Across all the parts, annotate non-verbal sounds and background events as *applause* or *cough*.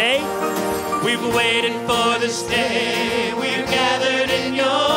day. We've waited for this day. We've gathered in your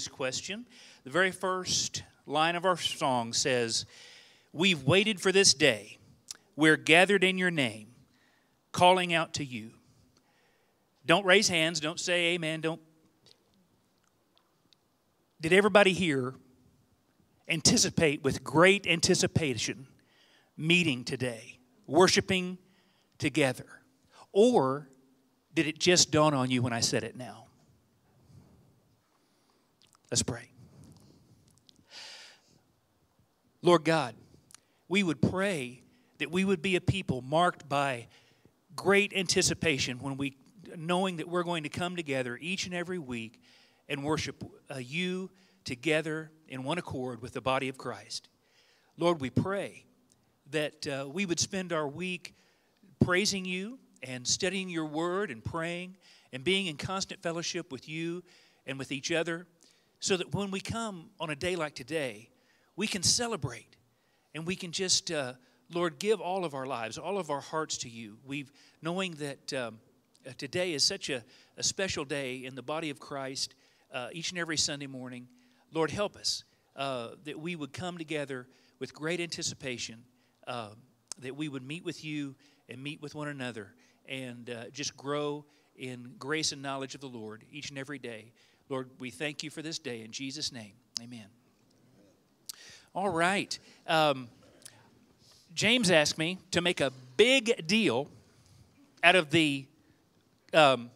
this question. The very first line of our song says, We've waited for this day. We're gathered in your name, calling out to you. Don't raise hands. Don't say amen. Don't. Did everybody here anticipate with great anticipation meeting today, worshiping together? Or did it just dawn on you when I said it now? Let's pray. Lord God, we would pray that we would be a people marked by great anticipation when we knowing that we're going to come together each and every week and worship uh, you together in one accord with the body of Christ. Lord, we pray that uh, we would spend our week praising you and studying your word and praying and being in constant fellowship with you and with each other so that when we come on a day like today, we can celebrate and we can just, uh, Lord, give all of our lives, all of our hearts to you. We've knowing that um, uh, today is such a, a special day in the body of Christ uh, each and every Sunday morning. Lord, help us uh, that we would come together with great anticipation, uh, that we would meet with you and meet with one another and uh, just grow in grace and knowledge of the Lord each and every day. Lord, we thank you for this day. In Jesus' name, amen. All right. Um, James asked me to make a big deal out of the. Um,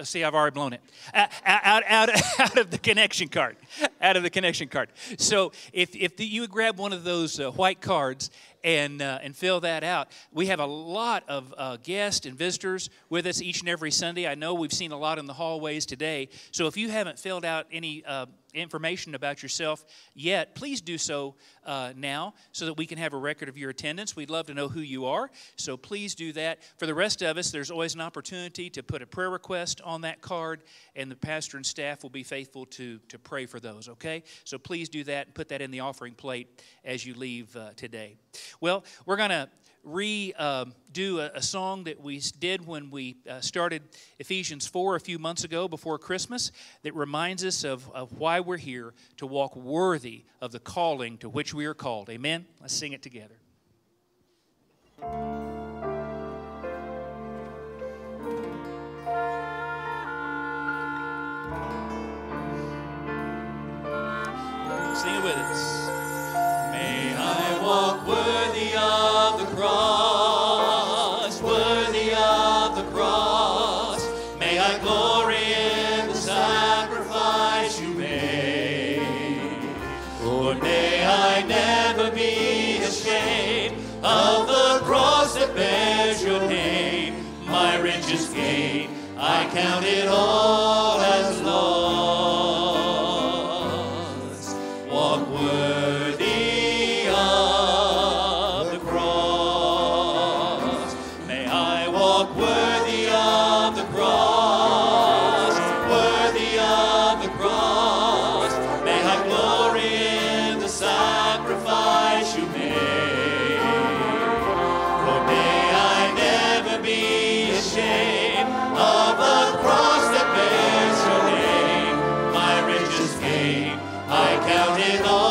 see, I've already blown it. Out, out, out, *laughs* out of the connection card. Out of the connection card. So if, if the, you grab one of those uh, white cards and, uh, and fill that out. We have a lot of uh, guests and visitors with us each and every Sunday. I know we've seen a lot in the hallways today. So if you haven't filled out any uh, information about yourself yet, please do so uh, now so that we can have a record of your attendance. We'd love to know who you are, so please do that. For the rest of us, there's always an opportunity to put a prayer request on that card, and the pastor and staff will be faithful to, to pray for those, okay? So please do that and put that in the offering plate as you leave uh, today. Well, we're going to redo um, a, a, song that we did when we uh, started Ephesians 4 a few months ago before Christmas that reminds us of, of why we're here to walk worthy of the calling to which we are called. Amen? Let's sing it together. Count it all I count it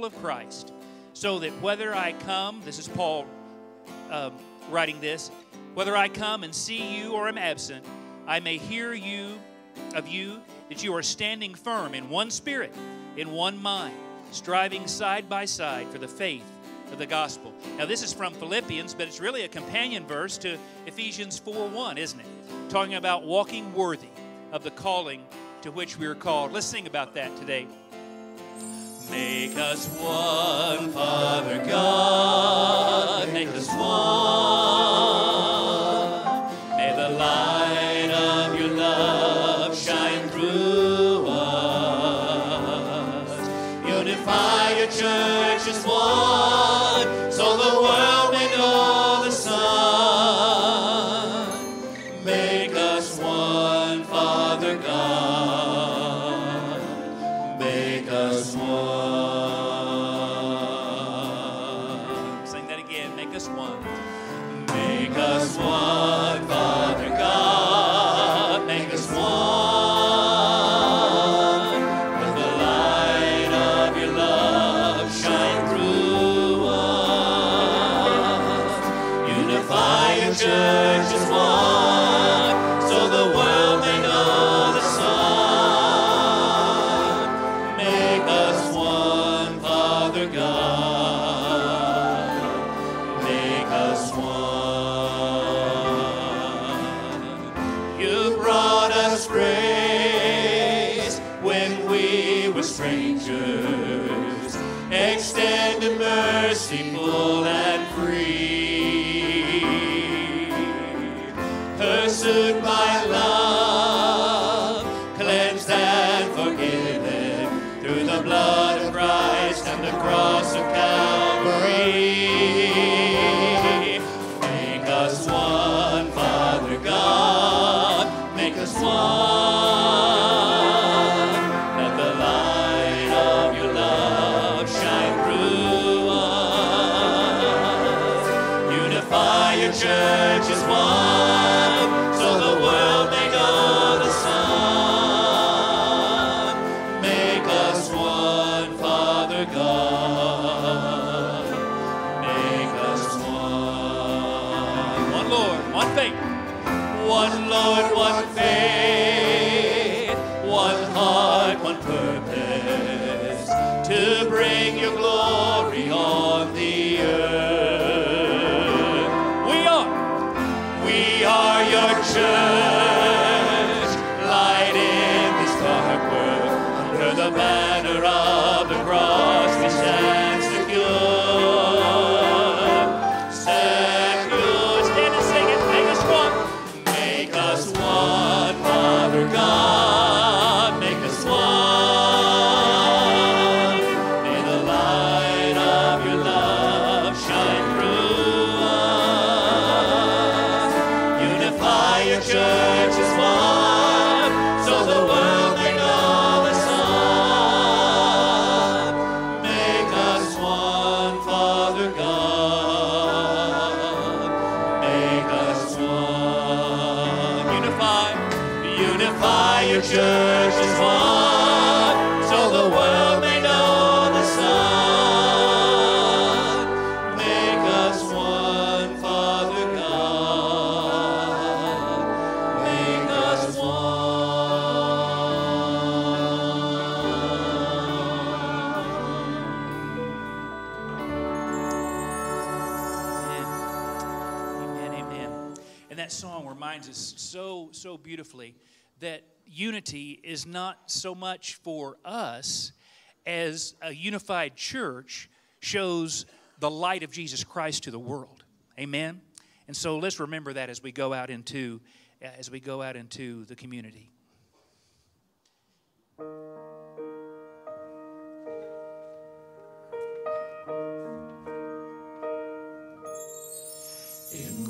gospel of Christ, so that whether I come, this is Paul um, writing this, whether I come and see you or am absent, I may hear you of you that you are standing firm in one spirit, in one mind, striving side by side for the faith of the gospel. Now, this is from Philippians, but it's really a companion verse to Ephesians 4 1, isn't it? Talking about walking worthy of the calling to which we are called. Let's sing about that today. Make us one, Father God. Make us one. that song reminds us so, so beautifully that unity is not so much for us as a unified church shows the light of Jesus Christ to the world. Amen. And so let's remember that as we go out into as we go out into the community.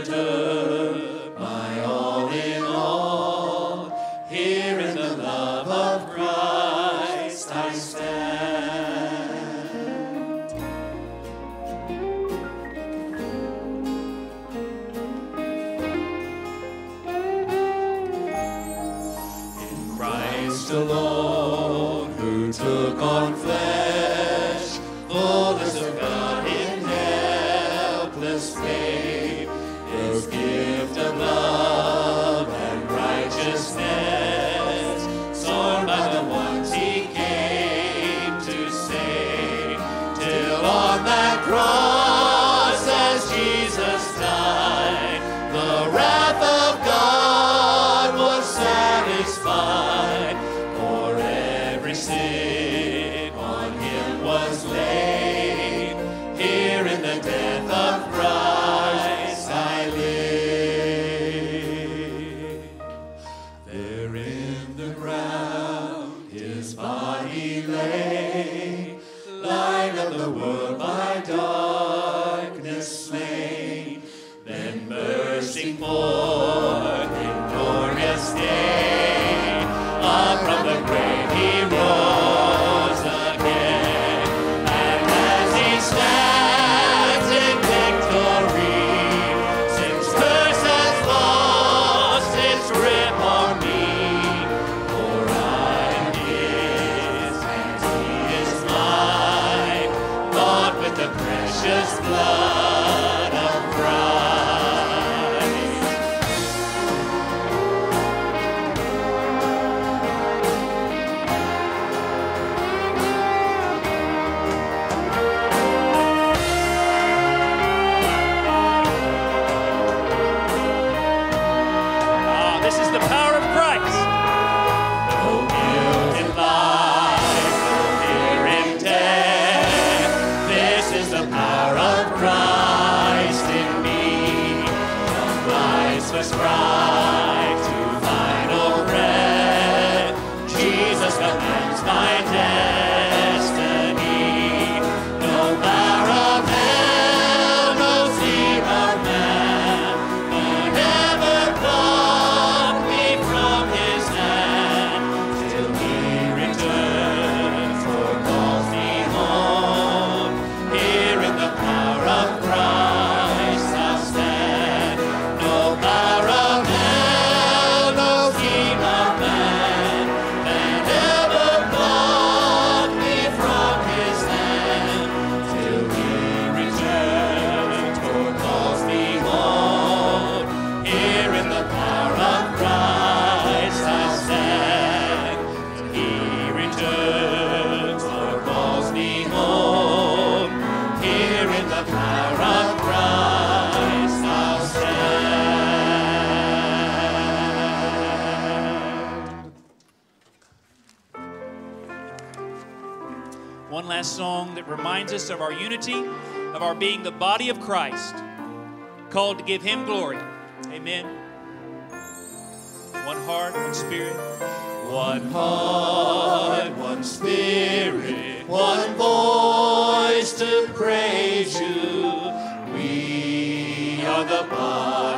The. his body lay, light of the world by darkness slain, then bursting forth. unity, of our being the body of Christ, called to give Him glory. Amen. One heart, one spirit. One heart, one spirit, one voice to praise you. We are the body.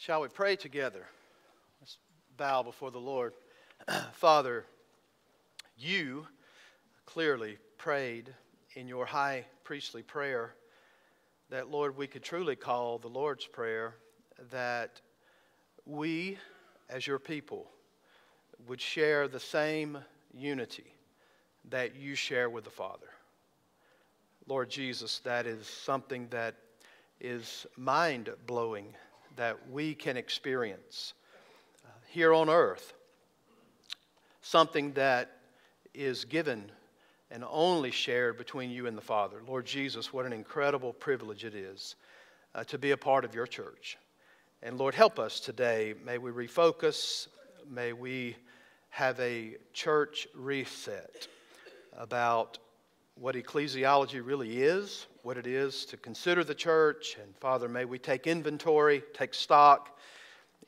Shall we pray together? Let's bow before the Lord. *clears throat* Father, you clearly prayed in your high priestly prayer that, Lord, we could truly call the Lord's Prayer, that we, as your people, would share the same unity that you share with the Father. Lord Jesus, that is something that is mind blowing that we can experience uh, here on earth. Something that is given and only shared between you and the Father. Lord Jesus, what an incredible privilege it is uh, to be a part of your church. And Lord, help us today. May we refocus. May we have a church reset about what ecclesiology really is, what it is to consider the church. And Father, may we take inventory, take stock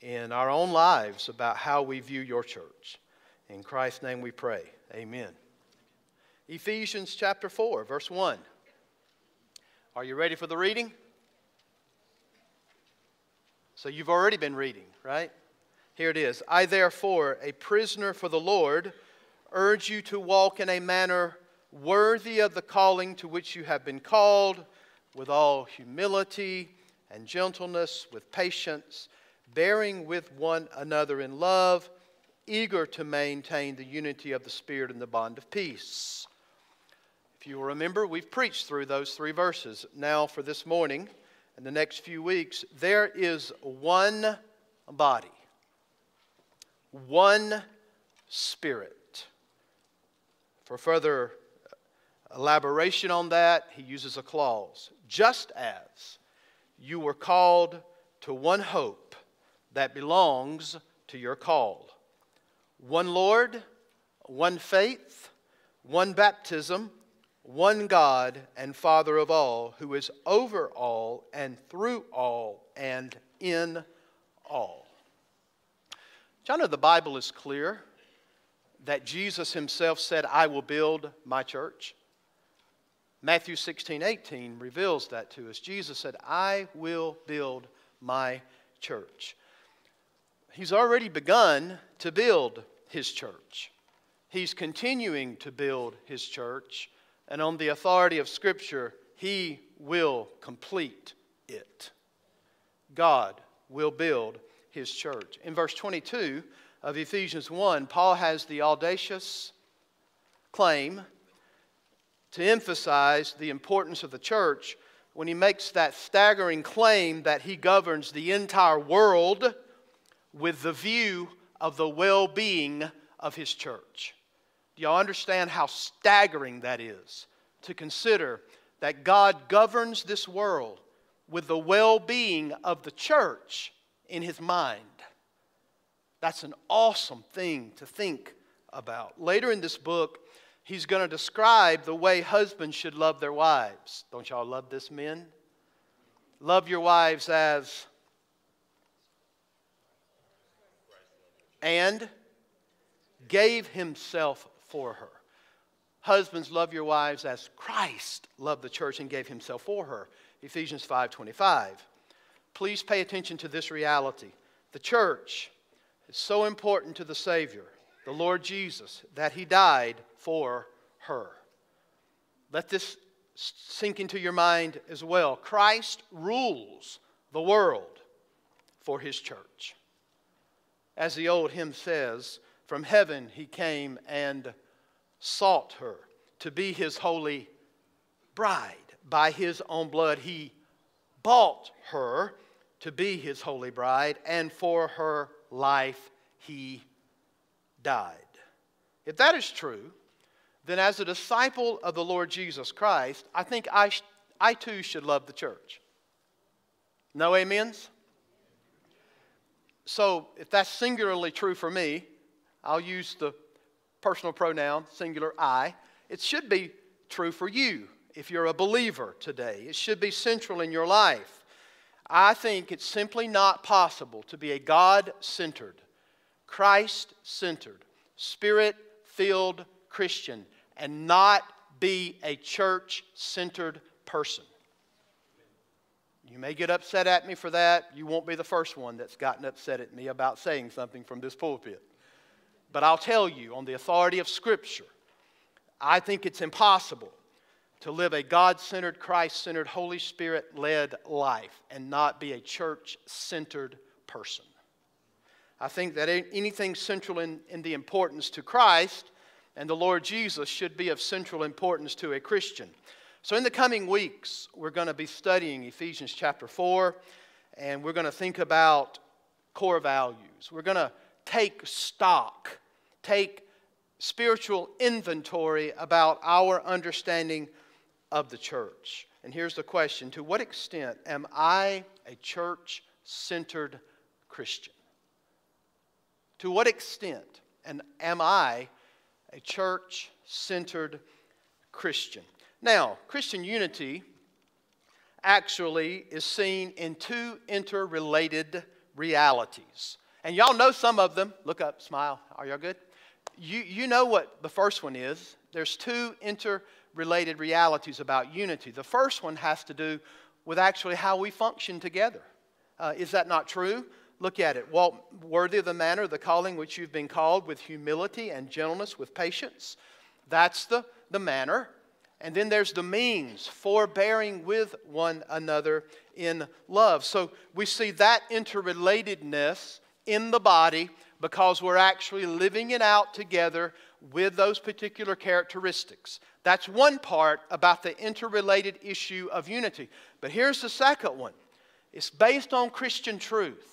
in our own lives about how we view your church. In Christ's name we pray. Amen. Ephesians chapter 4, verse 1. Are you ready for the reading? So you've already been reading, right? Here it is. I, therefore, a prisoner for the Lord, urge you to walk in a manner worthy of the calling to which you have been called, with all humility and gentleness, with patience, bearing with one another in love, eager to maintain the unity of the Spirit in the bond of peace. If you will remember, we've preached through those three verses. Now, for this morning and the next few weeks, there is one body, one Spirit. For further elaboration on that, he uses a clause. Just as you were called to one hope that belongs to your call one Lord, one faith, one baptism, one God and Father of all, who is over all and through all and in all. John, of the Bible is clear that Jesus himself said, I will build my church. Matthew 16, 18 reveals that to us. Jesus said, I will build my church. He's already begun to build his church. He's continuing to build his church, and on the authority of Scripture, he will complete it. God will build his church. In verse 22 of Ephesians 1, Paul has the audacious claim to emphasize the importance of the church when he makes that staggering claim that he governs the entire world with the view of the well being of his church. Do y'all understand how staggering that is to consider that God governs this world with the well being of the church in his mind? That's an awesome thing to think about. Later in this book, he's going to describe the way husbands should love their wives. Don't y'all love this, men? Love your wives as. And gave himself for her. Husbands, love your wives as Christ loved the church and gave himself for her. Ephesians 5:25. Please pay attention to this reality. The church is so important to the Savior the Lord Jesus, that he died for her. Let this sink into your mind as well. Christ rules the world for his church. As the old hymn says, from heaven he came and sought her to be his holy bride. By his own blood he bought her to be his holy bride, and for her life he died. If that is true, then as a disciple of the Lord Jesus Christ, I think I, I too should love the church. No amens? So, if that's singularly true for me, I'll use the personal pronoun, singular I. It should be true for you if you're a believer today. It should be central in your life. I think it's simply not possible to be a God centered, Christ centered, spirit filled Christian and not be a church centered person. You may get upset at me for that. You won't be the first one that's gotten upset at me about saying something from this pulpit. But I'll tell you, on the authority of Scripture, I think it's impossible to live a God centered, Christ centered, Holy Spirit led life and not be a church centered person. I think that anything central in, in the importance to Christ and the Lord Jesus should be of central importance to a Christian. So, in the coming weeks, we're going to be studying Ephesians chapter 4, and we're going to think about core values. We're going to take stock, take spiritual inventory about our understanding of the church. And here's the question To what extent am I a church centered Christian? To what extent and am I a church centered Christian? Now, Christian unity actually is seen in two interrelated realities. And y'all know some of them. Look up, smile. Are y'all good? You, you know what the first one is. There's two interrelated realities about unity. The first one has to do with actually how we function together. Uh, is that not true? Look at it. Walk worthy of the manner of the calling which you've been called with humility and gentleness, with patience. That's the, the manner. And then there's the means, forbearing with one another in love. So we see that interrelatedness in the body because we're actually living it out together with those particular characteristics. That's one part about the interrelated issue of unity. But here's the second one it's based on Christian truth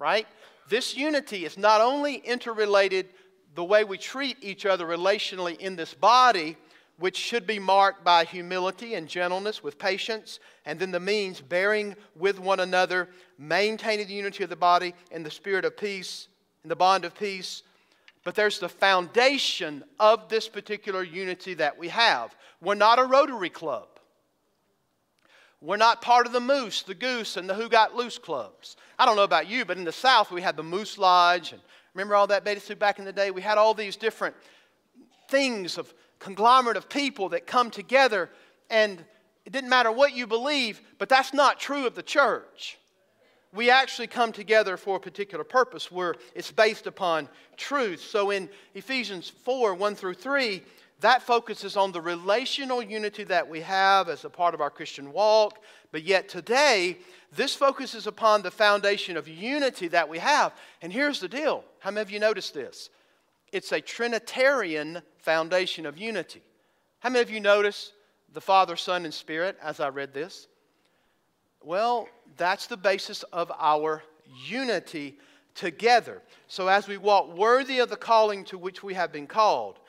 right? This unity is not only interrelated the way we treat each other relationally in this body, which should be marked by humility and gentleness with patience, and then the means bearing with one another, maintaining the unity of the body in the spirit of peace, in the bond of peace. But there's the foundation of this particular unity that we have. We're not a Rotary Club. We're not part of the Moose, the Goose, and the Who Got Loose clubs. I don't know about you, but in the South we had the Moose Lodge, and remember all that beta soup back in the day? We had all these different things of conglomerate of people that come together, and it didn't matter what you believe, but that's not true of the church. We actually come together for a particular purpose where it's based upon truth. So in Ephesians 4 1 through 3, that focuses on the relational unity that we have as a part of our Christian walk. But yet today, this focuses upon the foundation of unity that we have. And here's the deal how many of you noticed this? It's a Trinitarian foundation of unity. How many of you noticed the Father, Son, and Spirit as I read this? Well, that's the basis of our unity together. So as we walk worthy of the calling to which we have been called,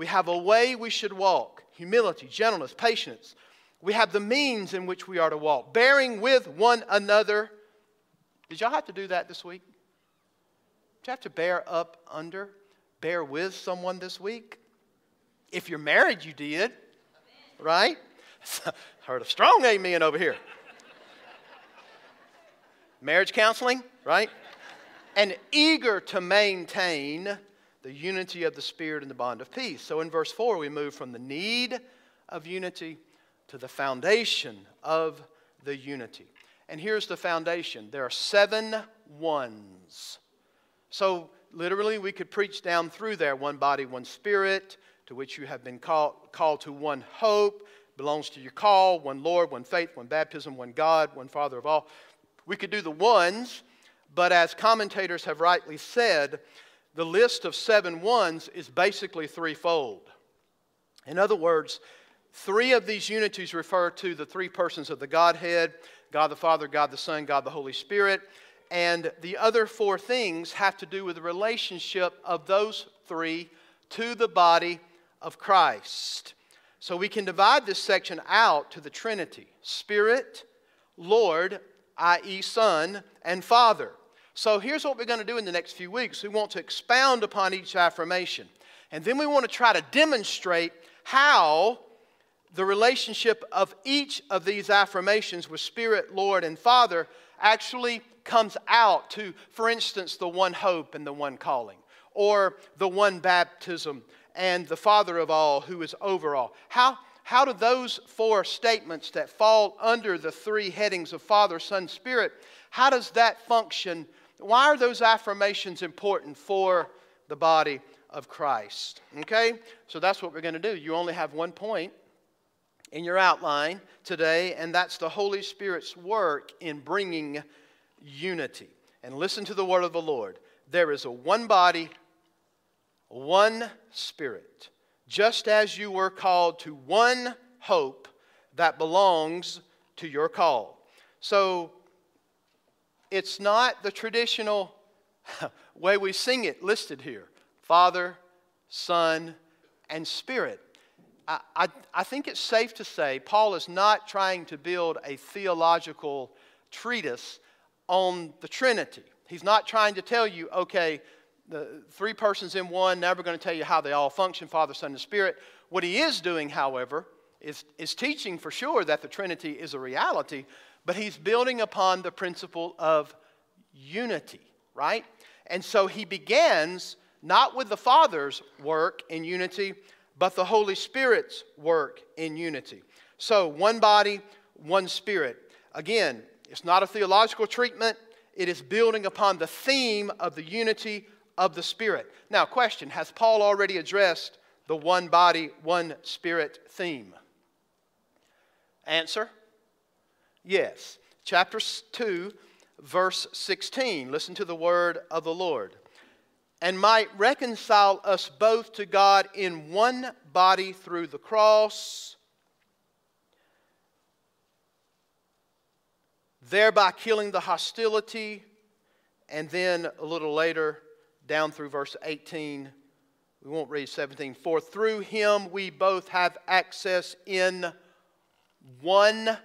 we have a way we should walk humility, gentleness, patience. We have the means in which we are to walk, bearing with one another. Did y'all have to do that this week? Did you have to bear up under, bear with someone this week? If you're married, you did, right? *laughs* Heard a strong amen over here. Marriage counseling, right? And eager to maintain the unity of the Spirit and the bond of peace. So in verse 4, we move from the need of unity to the foundation of the unity. And here's the foundation there are seven ones. So literally, we could preach down through there one body, one spirit, to which you have been called, called to one hope, belongs to your call, one Lord, one faith, one baptism, one God, one Father of all. We could do the ones, but as commentators have rightly said, the list of seven ones is basically threefold. In other words, three of these unities refer to the three persons of the Godhead God the Father, God the Son, God the Holy Spirit. And the other four things have to do with the relationship of those three to the body of Christ. So we can divide this section out to the Trinity Spirit, Lord, i.e., Son, and Father. So here's what we're going to do in the next few weeks. We want to expound upon each affirmation. And then we want to try to demonstrate how the relationship of each of these affirmations with Spirit, Lord, and Father actually comes out to, for instance, the one hope and the one calling, or the one baptism and the Father of all who is over all. How, how do those four statements that fall under the three headings of Father, Son, Spirit, how does that function? Why are those affirmations important for the body of Christ? Okay? So that's what we're going to do. You only have one point in your outline today, and that's the Holy Spirit's work in bringing unity. And listen to the word of the Lord. There is a one body, one spirit, just as you were called to one hope that belongs to your call. So it's not the traditional *laughs* way we sing it listed here Father, Son, and Spirit. I, I, I, think it's safe to say Paul is not trying to build a theological treatise on the Trinity. He's not trying to tell you, okay, the three persons in one, never going to tell you how they all function Father, Son, and Spirit. What he is doing, however, is, is teaching for sure that the Trinity is a reality, but he's building upon the principle of unity, right? And so he begins not with the Father's work in unity, but the Holy Spirit's work in unity. So, one body, one spirit. Again, it's not a theological treatment, it is building upon the theme of the unity of the Spirit. Now, question Has Paul already addressed the one body, one spirit theme? Answer Yes. Chapter 2, verse 16. Listen to the word of the Lord. And might reconcile us both to God in one body through the cross, thereby killing the hostility. And then a little later, down through verse 18, we won't read 17. For through him we both have access in one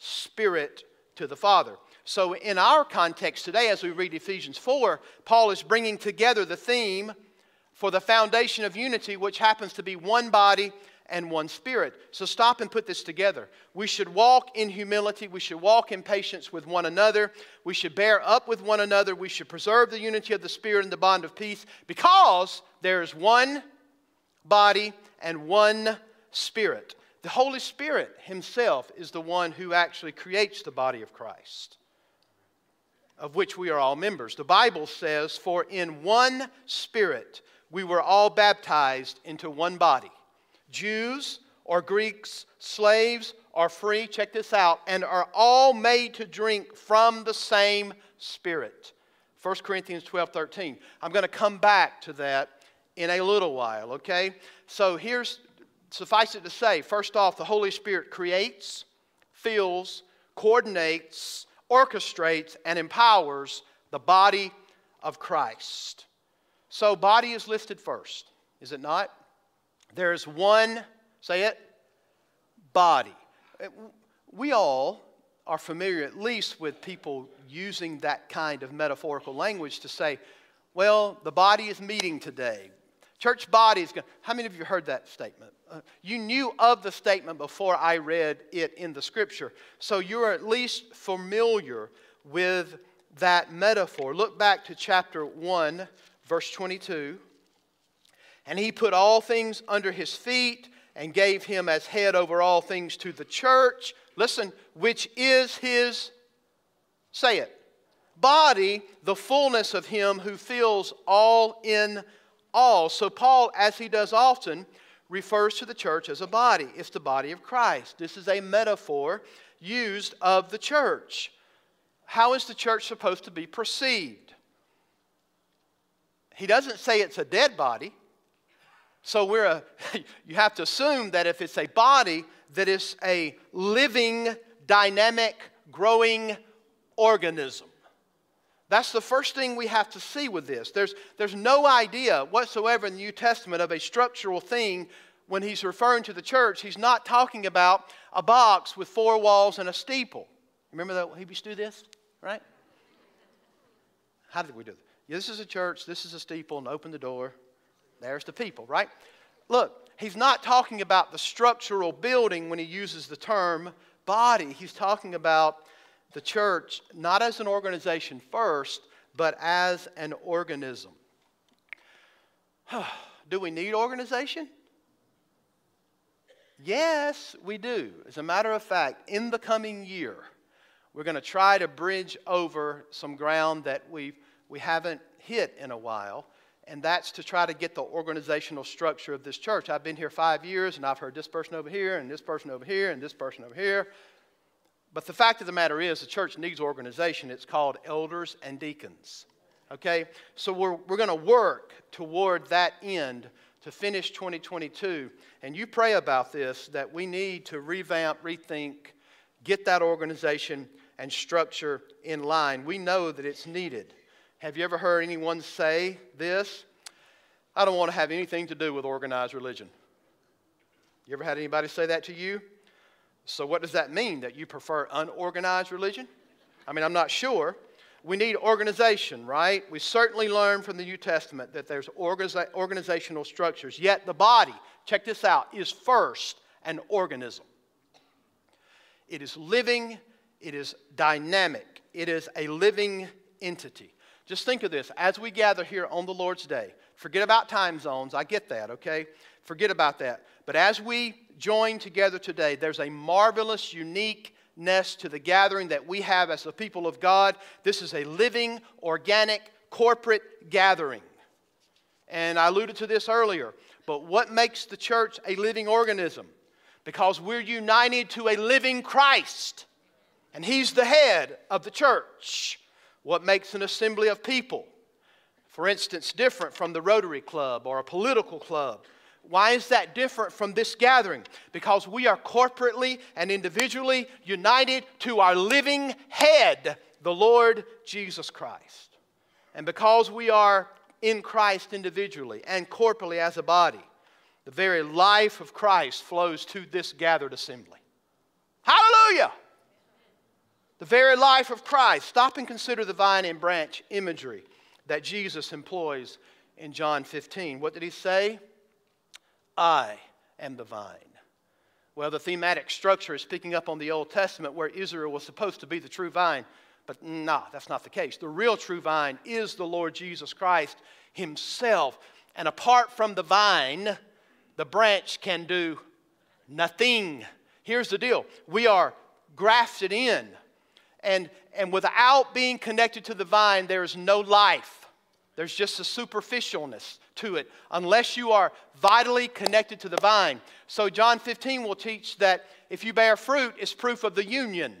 Spirit to the Father. So, in our context today, as we read Ephesians 4, Paul is bringing together the theme for the foundation of unity, which happens to be one body and one spirit. So, stop and put this together. We should walk in humility. We should walk in patience with one another. We should bear up with one another. We should preserve the unity of the Spirit and the bond of peace because there is one body and one spirit. The Holy Spirit Himself is the one who actually creates the body of Christ, of which we are all members. The Bible says, For in one Spirit we were all baptized into one body Jews or Greeks, slaves or free, check this out, and are all made to drink from the same Spirit. 1 Corinthians 12 13. I'm going to come back to that in a little while, okay? So here's suffice it to say, first off, the Holy Spirit creates, fills, coordinates, orchestrates, and empowers the body of Christ. So, body is listed first, is it not? There is one, say it, body. We all are familiar, at least, with people using that kind of metaphorical language to say, well, the body is meeting today. Church body is going. How many of you heard that statement? Uh, you knew of the statement before I read it in the scripture. So you're at least familiar with that metaphor. Look back to chapter 1, verse 22. And he put all things under his feet and gave him as head over all things to the church. Listen, which is his, say it, body, the fullness of him who fills all in all. So, Paul, as he does often, refers to the church as a body. It's the body of Christ. This is a metaphor used of the church. How is the church supposed to be perceived? He doesn't say it's a dead body. So we're a, *laughs* you have to assume that if it's a body, that it's a living, dynamic, growing organism. That's the first thing we have to see with this. There's, there's no idea whatsoever in the New Testament of a structural thing when he's referring to the church. He's not talking about a box with four walls and a steeple. Remember that he used to do this, right? How did we do this? This is a church, this is a steeple, and open the door. There's the people, right? Look, he's not talking about the structural building when he uses the term body. He's talking about the church not as an organization first, but as an organism. *sighs* Do we need organization? Yes, we do. As a matter of fact, in the coming year, we're going to try to bridge over some ground that we've, we haven't hit in a while, and that's to try to get the organizational structure of this church. I've been here five years, and I've heard this person over here, and this person over here, and this person over here. But the fact of the matter is, the church needs organization. It's called elders and deacons. Okay? So we're, we're going to work toward that end to finish 2022. And you pray about this that we need to revamp, rethink, get that organization and structure in line. We know that it's needed. Have you ever heard anyone say this? I don't want to have anything to do with organized religion. You ever had anybody say that to you? So, what does that mean? That you prefer unorganized religion? I mean, I'm not sure. We need organization, right? We certainly learn from the New Testament that there's organiza- organizational structures. Yet the body, check this out, is first an organism. It is living, it is dynamic, it is a living entity. Just think of this as we gather here on the Lord's Day, forget about time zones, I get that, okay? Forget about that. But as we join together today, there's a marvelous, uniqueness to the gathering that we have as the people of God. This is a living, organic, corporate gathering. And I alluded to this earlier. But what makes the church a living organism? Because we're united to a living Christ, and He's the head of the church. What makes an assembly of people, for instance, different from the Rotary Club or a political club? Why is that different from this gathering? Because we are corporately and individually united to our living head, the Lord Jesus Christ. And because we are in Christ individually and corporately as a body, the very life of Christ flows to this gathered assembly. Hallelujah! The very life of Christ. Stop and consider the vine and branch imagery that Jesus employs in John 15. What did he say? I am the vine. Well, the thematic structure is picking up on the Old Testament where Israel was supposed to be the true vine, but nah, that's not the case. The real true vine is the Lord Jesus Christ Himself. And apart from the vine, the branch can do nothing. Here's the deal we are grafted in, and, and without being connected to the vine, there is no life. There's just a superficialness to it unless you are vitally connected to the vine. So, John 15 will teach that if you bear fruit, it's proof of the union.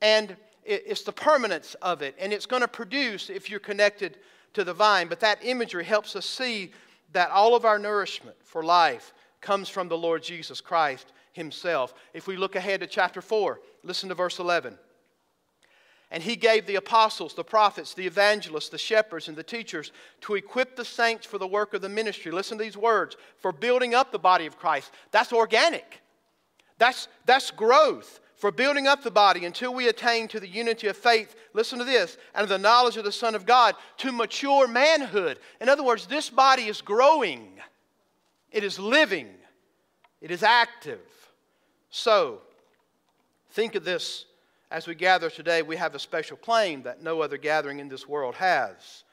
And it's the permanence of it. And it's going to produce if you're connected to the vine. But that imagery helps us see that all of our nourishment for life comes from the Lord Jesus Christ Himself. If we look ahead to chapter 4, listen to verse 11. And he gave the apostles, the prophets, the evangelists, the shepherds, and the teachers to equip the saints for the work of the ministry. Listen to these words for building up the body of Christ. That's organic, that's, that's growth. For building up the body until we attain to the unity of faith, listen to this, and the knowledge of the Son of God, to mature manhood. In other words, this body is growing, it is living, it is active. So, think of this as we gather today, we have a special claim that no other gathering in this world has.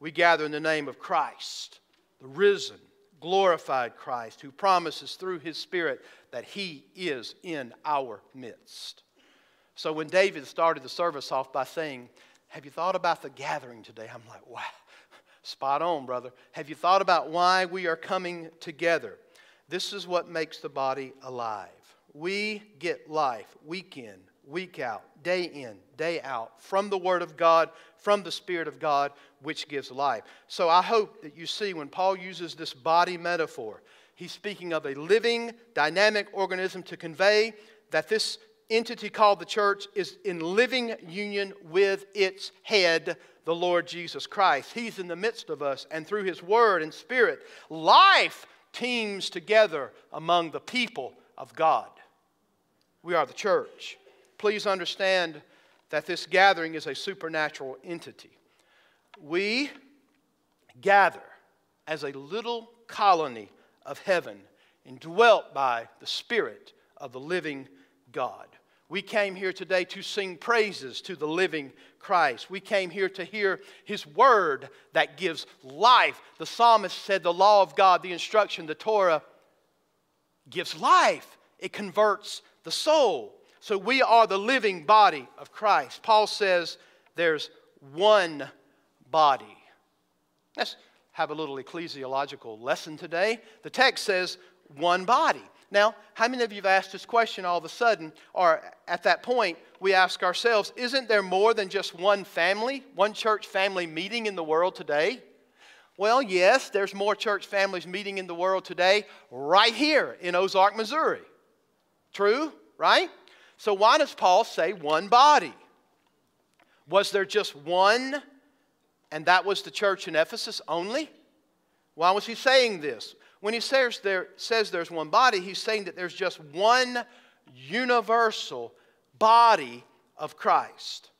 We gather in the name of Christ, the risen, glorified Christ, who promises through his Spirit that he is in our midst. So when David started the service off by saying, Have you thought about the gathering today? I'm like, Wow, spot on, brother. Have you thought about why we are coming together? This is what makes the body alive. We get life week in, week out, day in, day out, from the Word of God, from the Spirit of God, which gives life. So I hope that you see when Paul uses this body metaphor, he's speaking of a living, dynamic organism to convey that this entity called the church is in living union with its head, the Lord Jesus Christ. He's in the midst of us, and through His Word and Spirit, life teems together among the people of God. We are the church please understand that this gathering is a supernatural entity. We gather as a little colony of heaven, indwelt by the Spirit of the living God. We came here today to sing praises to the living Christ. We came here to hear His word that gives life. The psalmist said, The law of God, the instruction, the Torah, gives life, it converts the soul. So we are the living body of Christ. Paul says there's one body. Let's have a little ecclesiological lesson today. The text says one body. Now, how many of you have asked this question all of a sudden, or at that point, we ask ourselves, isn't there more than just one family, one church family meeting in the world today? Well, yes, there's more church families meeting in the world today right here in Ozark, Missouri. True, right? So, why does Paul say one body? Was there just one, and that was the church in Ephesus only? Why was he saying this? When he says, there, says there's one body, he's saying that there's just one universal body of Christ.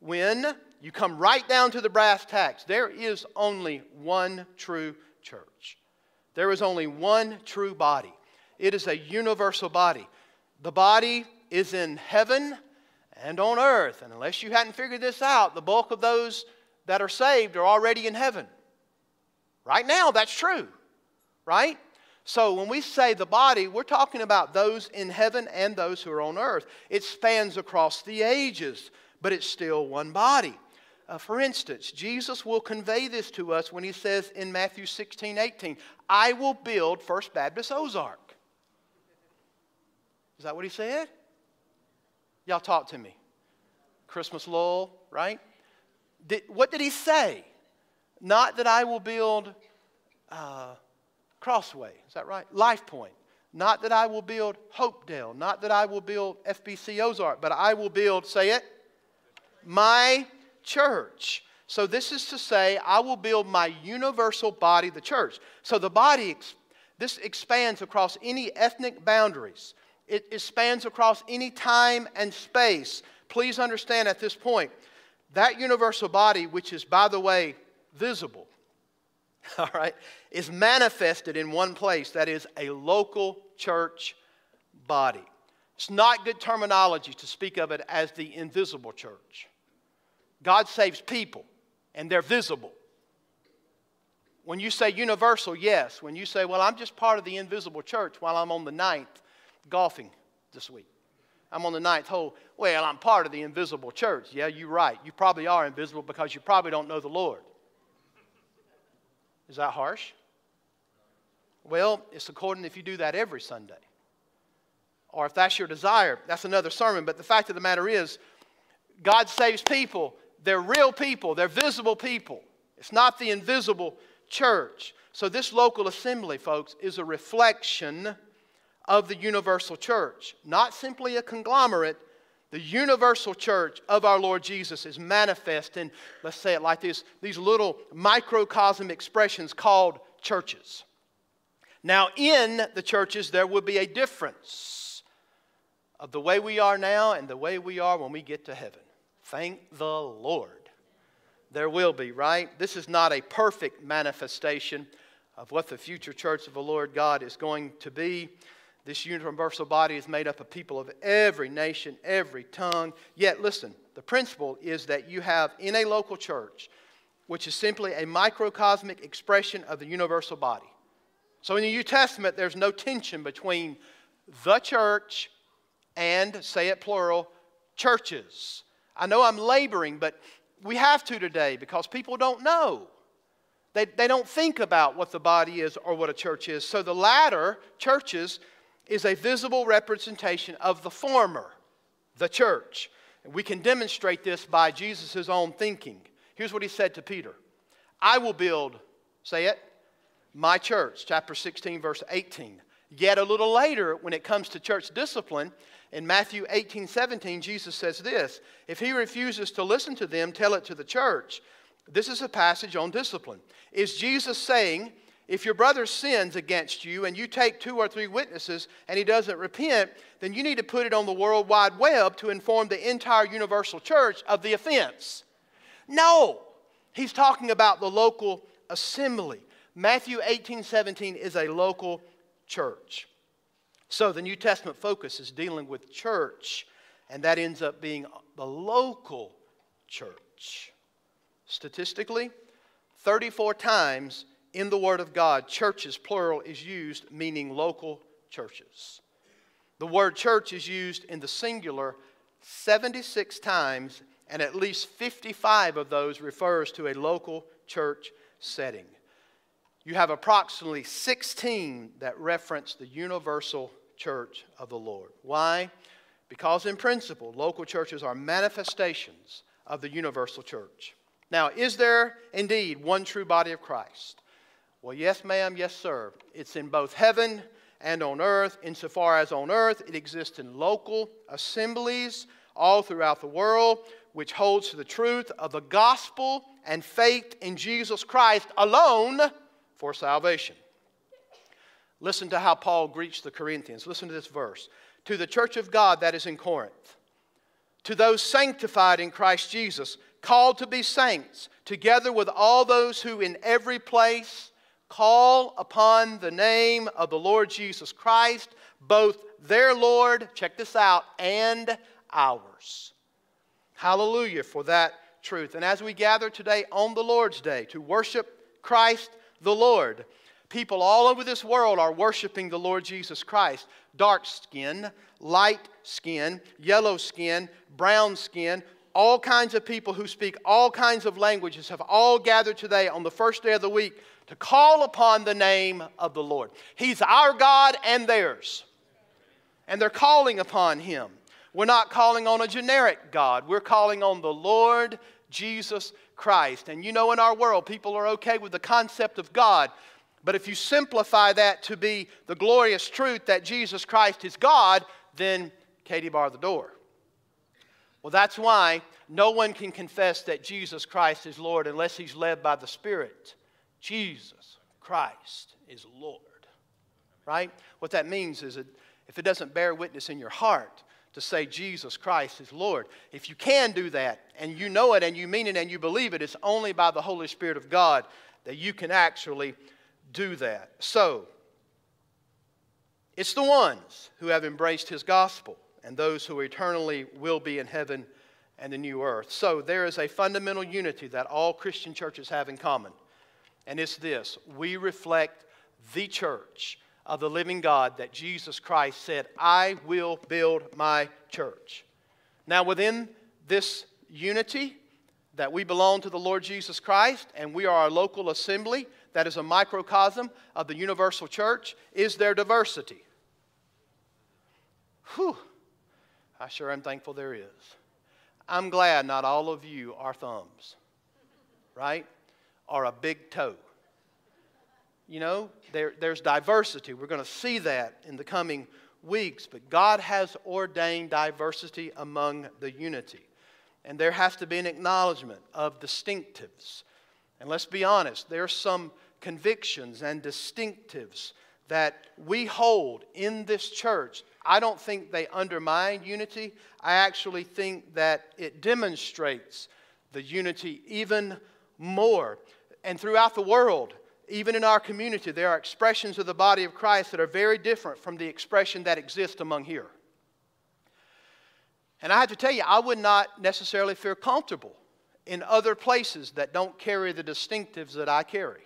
When you come right down to the brass tacks, there is only one true church. There is only one true body. It is a universal body. The body is in heaven and on earth. And unless you hadn't figured this out, the bulk of those that are saved are already in heaven. Right now, that's true right? So when we say the body, we're talking about those in heaven and those who are on earth. It spans across the ages, but it's still one body. Uh, for instance, Jesus will convey this to us when he says in Matthew 16, 18, I will build First Baptist Ozark. Is that what he said? Y'all talk to me. Christmas lull, right? Did, what did he say? Not that I will build uh, Crossway, is that right? Life Point. Not that I will build Hopedale, not that I will build FBC Ozark, but I will build, say it, my church. So this is to say, I will build my universal body, the church. So the body, this expands across any ethnic boundaries. It, it spans across any time and space. Please understand at this point, that universal body, which is, by the way, visible, *laughs* all right, is manifested in one place that is a local church body. It's not good terminology to speak of it as the invisible church. God saves people, and they're visible. When you say universal, yes. When you say, well, I'm just part of the invisible church while I'm on the ninth golfing this week. I'm on the ninth hole. Well, I'm part of the invisible church. Yeah, you're right. You probably are invisible because you probably don't know the Lord. Is that harsh? Well, it's according if you do that every Sunday. Or if that's your desire, that's another sermon. But the fact of the matter is, God saves people. They're real people, they're visible people. It's not the invisible church. So, this local assembly, folks, is a reflection of the universal church, not simply a conglomerate. The universal church of our Lord Jesus is manifest in, let's say it like this, these little microcosm expressions called churches. Now, in the churches, there will be a difference of the way we are now and the way we are when we get to heaven. Thank the Lord. There will be, right? This is not a perfect manifestation of what the future church of the Lord God is going to be. This universal body is made up of people of every nation, every tongue. Yet, listen, the principle is that you have in a local church, which is simply a microcosmic expression of the universal body. So in the New Testament, there's no tension between the church and, say it plural, churches. I know I'm laboring, but we have to today because people don't know. They, they don't think about what the body is or what a church is. So the latter, churches, is a visible representation of the former, the church. We can demonstrate this by Jesus' own thinking. Here's what he said to Peter I will build, say it, my church, chapter 16, verse 18. Yet a little later, when it comes to church discipline, in Matthew 18, 17, Jesus says this If he refuses to listen to them, tell it to the church. This is a passage on discipline. Is Jesus saying, if your brother sins against you and you take two or three witnesses and he doesn't repent, then you need to put it on the World Wide Web to inform the entire universal church of the offense? No. He's talking about the local assembly. Matthew 18 17 is a local church. So the New Testament focus is dealing with church, and that ends up being the local church. Statistically, 34 times in the Word of God, churches, plural, is used, meaning local churches. The word church is used in the singular 76 times, and at least 55 of those refers to a local church setting. You have approximately 16 that reference the universal church of the Lord. Why? Because, in principle, local churches are manifestations of the universal church. Now, is there indeed one true body of Christ? Well, yes, ma'am, yes, sir. It's in both heaven and on earth, insofar as on earth it exists in local assemblies all throughout the world, which holds to the truth of the gospel and faith in Jesus Christ alone for salvation. Listen to how Paul greets the Corinthians. Listen to this verse. To the church of God that is in Corinth, to those sanctified in Christ Jesus, called to be saints, together with all those who in every place call upon the name of the Lord Jesus Christ, both their Lord, check this out, and ours. Hallelujah for that truth. And as we gather today on the Lord's Day to worship Christ the Lord, people all over this world are worshiping the Lord Jesus Christ. Dark skin, light skin, yellow skin, brown skin, all kinds of people who speak all kinds of languages have all gathered today on the first day of the week to call upon the name of the Lord. He's our God and theirs. And they're calling upon Him. We're not calling on a generic God, we're calling on the Lord Jesus Christ. And you know, in our world, people are okay with the concept of God. But if you simplify that to be the glorious truth that Jesus Christ is God, then Katie bar the door. Well, that's why no one can confess that Jesus Christ is Lord unless he's led by the Spirit. Jesus Christ is Lord. Right? What that means is that if it doesn't bear witness in your heart to say Jesus Christ is Lord, if you can do that and you know it and you mean it and you believe it, it's only by the Holy Spirit of God that you can actually do that. So, it's the ones who have embraced his gospel and those who eternally will be in heaven and the new earth. So, there is a fundamental unity that all Christian churches have in common and it's this we reflect the church of the living God that Jesus Christ said, I will build my church. Now, within this unity, that we belong to the Lord Jesus Christ and we are a local assembly that is a microcosm of the universal church, is there diversity? Whew. I sure am thankful there is. I'm glad not all of you are thumbs, right? Or a big toe. You know, there, there's diversity. We're going to see that in the coming weeks, but God has ordained diversity among the unity. And there has to be an acknowledgement of distinctives. And let's be honest, there are some convictions and distinctives that we hold in this church. I don't think they undermine unity. I actually think that it demonstrates the unity even more. And throughout the world, even in our community, there are expressions of the body of Christ that are very different from the expression that exists among here. And I have to tell you, I would not necessarily feel comfortable in other places that don't carry the distinctives that I carry.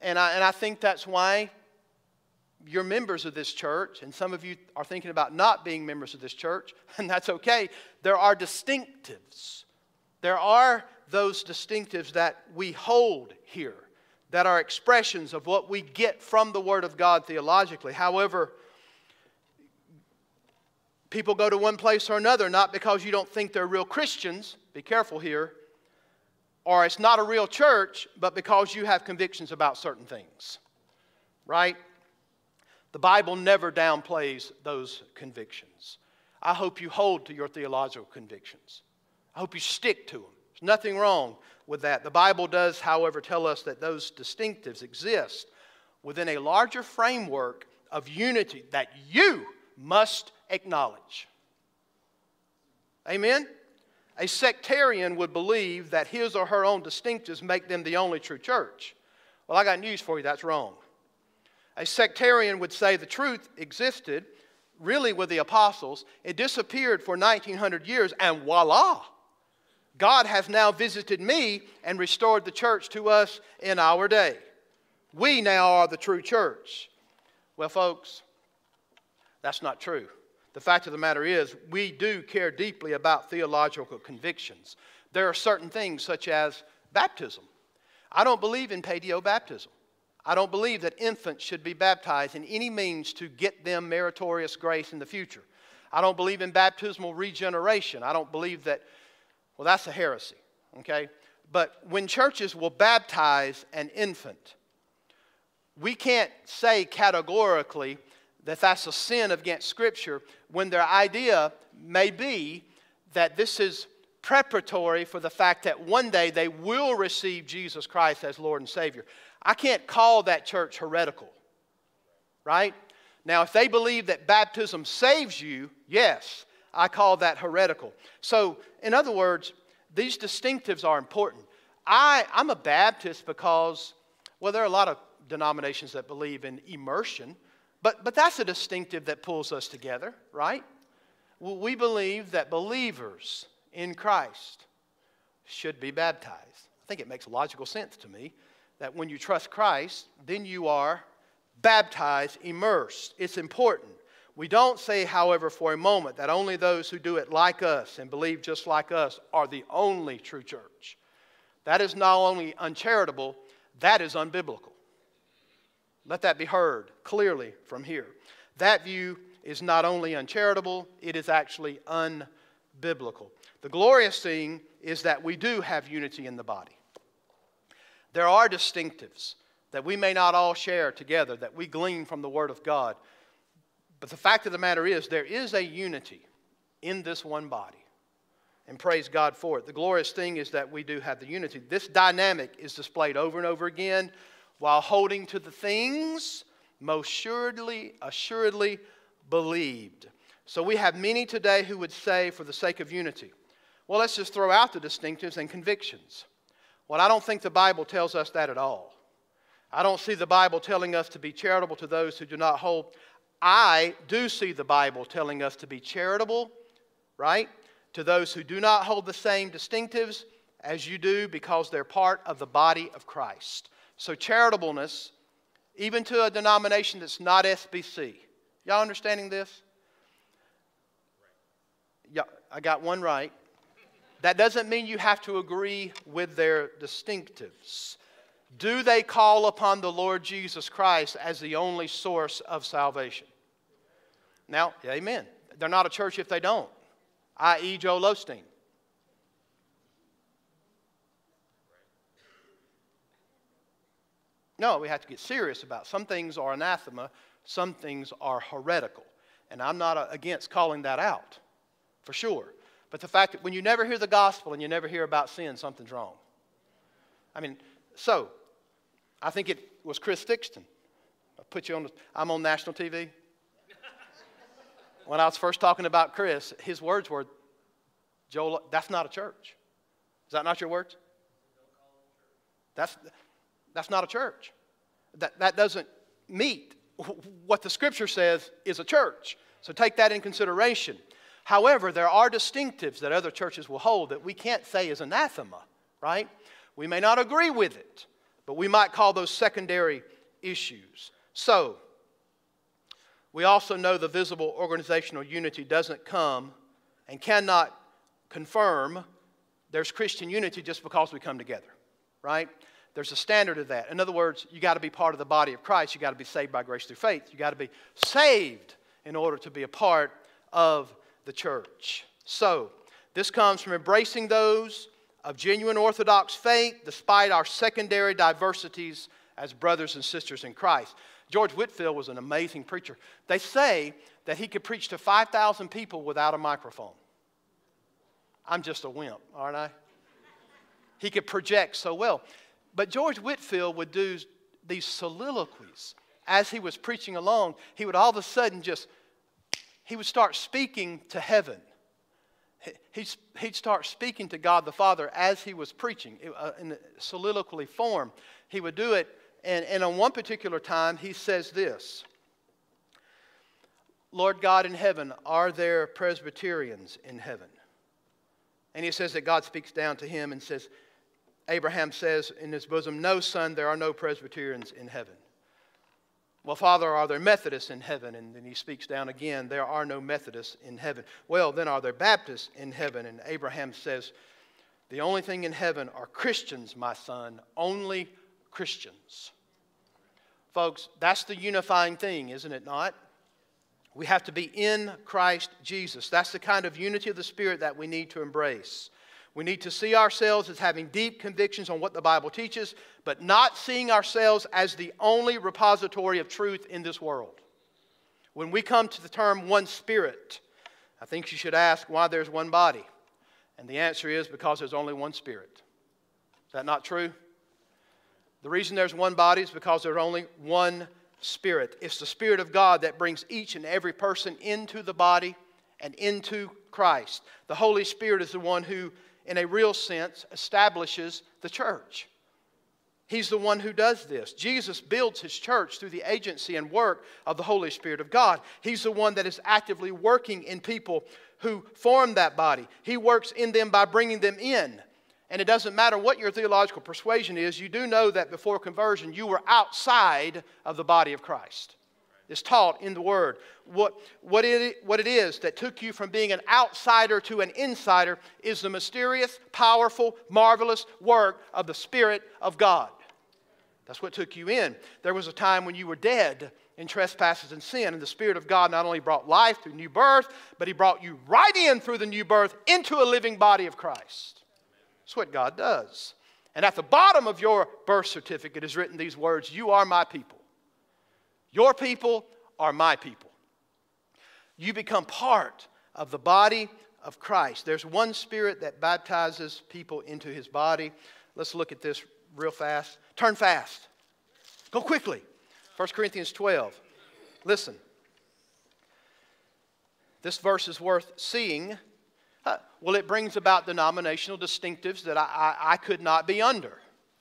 And I, and I think that's why you're members of this church, and some of you are thinking about not being members of this church, *laughs* and that's okay. There are distinctives. There are those distinctives that we hold here, that are expressions of what we get from the Word of God theologically. However, people go to one place or another not because you don't think they're real Christians, be careful here, or it's not a real church, but because you have convictions about certain things. Right? The Bible never downplays those convictions. I hope you hold to your theological convictions. I hope you stick to them. There's nothing wrong with that. The Bible does, however, tell us that those distinctives exist within a larger framework of unity that you must acknowledge. Amen? A sectarian would believe that his or her own distinctives make them the only true church. Well, I got news for you that's wrong. A sectarian would say the truth existed really with the apostles, it disappeared for 1900 years, and voila! God has now visited me and restored the church to us in our day. We now are the true church. Well, folks, That's not true. The fact of the matter is, we do care deeply about theological convictions. There are certain things, such as baptism. I don't believe in paedobaptism. I don't believe that infants should be baptized in any means to get them meritorious grace in the future. I don't believe in baptismal regeneration. I don't believe that, well, that's a heresy, okay? But when churches will baptize an infant, we can't say categorically that that's a sin against Scripture when their idea may be that this is preparatory for the fact that one day they will receive Jesus Christ as Lord and Savior. I can't call that church heretical, right? Now, if they believe that baptism saves you, yes, I call that heretical. So, in other words, these distinctives are important. I, I'm a Baptist because, well, there are a lot of denominations that believe in immersion, but, but that's a distinctive that pulls us together, right? We believe that believers in Christ should be baptized. I think it makes logical sense to me that when you trust Christ, then you are baptized, immersed. It's important. We don't say, however, for a moment that only those who do it like us and believe just like us are the only true church. That is not only uncharitable, that is unbiblical. Let that be heard clearly from here. That view is not only uncharitable, it is actually unbiblical. The glorious thing is that we do have unity in the body. There are distinctives that we may not all share together, that we glean from the Word of God. But the fact of the matter is, there is a unity in this one body. And praise God for it. The glorious thing is that we do have the unity. This dynamic is displayed over and over again while holding to the things most assuredly, assuredly believed. So we have many today who would say, for the sake of unity, well, let's just throw out the distinctives and convictions. Well, I don't think the Bible tells us that at all. I don't see the Bible telling us to be charitable to those who do not hold. I do see the Bible telling us to be charitable, right, to those who do not hold the same distinctives as you do because they're part of the body of Christ. So, charitableness, even to a denomination that's not SBC. Y'all understanding this? Yeah, I got one right. That doesn't mean you have to agree with their distinctives. Do they call upon the Lord Jesus Christ as the only source of salvation? Now, amen. They're not a church if they don't, i.e., Joel Osteen. No, we have to get serious about some things are anathema, some things are heretical. And I'm not against calling that out, for sure. But the fact that when you never hear the gospel and you never hear about sin, something's wrong. I mean, so I think it was Chris Thixton. I put you on. The, I'm on national TV. *laughs* when I was first talking about Chris, his words were, "Joel, that's not a church. Is that not your words? That's that's not a church. That, that doesn't meet *laughs* what the scripture says is a church. So take that in consideration. However, there are distinctives that other churches will hold that we can't say is anathema, right? We may not agree with it, but we might call those secondary issues. So, we also know the visible organizational unity doesn't come and cannot confirm there's Christian unity just because we come together, right? There's a standard of that. In other words, you got to be part of the body of Christ. You got to be saved by grace through faith. You got to be saved in order to be a part of the church. So, this comes from embracing those of genuine Orthodox faith despite our secondary diversities as brothers and sisters in Christ. George Whitefield was an amazing preacher. They say that he could preach to 5,000 people without a microphone. I'm just a wimp, aren't I? He could project so well. But George Whitefield would do these soliloquies as he was preaching along. He would all of a sudden just, he would start speaking to heaven. He'd start speaking to God the Father as he was preaching uh, in soliloquy form. He would do it, and, and on one particular time, he says this Lord God in heaven, are there Presbyterians in heaven? And he says that God speaks down to him and says, Abraham says in his bosom, No, son, there are no Presbyterians in heaven. Well, Father, are there Methodists in heaven? And then he speaks down again, There are no Methodists in heaven. Well, then are there Baptists in heaven? And Abraham says, The only thing in heaven are Christians, my son, only Christians. Folks, that's the unifying thing, isn't it not? We have to be in Christ Jesus. That's the kind of unity of the Spirit that we need to embrace. We need to see ourselves as having deep convictions on what the Bible teaches, but not seeing ourselves as the only repository of truth in this world. When we come to the term one spirit, I think you should ask why there's one body. And the answer is because there's only one spirit. Is that not true? The reason there's one body is because there's only one spirit. It's the Spirit of God that brings each and every person into the body and into Christ. The Holy Spirit is the one who in a real sense, establishes the church. He's the one who does this. Jesus builds his church through the agency and work of the Holy Spirit of God. He's the one that is actively working in people who form that body. He works in them by bringing them in. And it doesn't matter what your theological persuasion is, you do know that before conversion, you were outside of the body of Christ is taught in the Word. What, what, it, what it is that took you from being an outsider to an insider is the mysterious, powerful, marvelous work of the Spirit of God. That's what took you in. There was a time when you were dead in trespasses and sin, and the Spirit of God not only brought life through new birth, but He brought you right in through the new birth into a living body of Christ. That's what God does. And at the bottom of your birth certificate is written these words You are my people. Your people are my people. You become part of the body of Christ. There's one spirit that baptizes people into his body. Let's look at this real fast. Turn fast. Go quickly. 1 Corinthians 12. Listen. This verse is worth seeing. Well, it brings about denominational distinctives that I, I, I could not be under,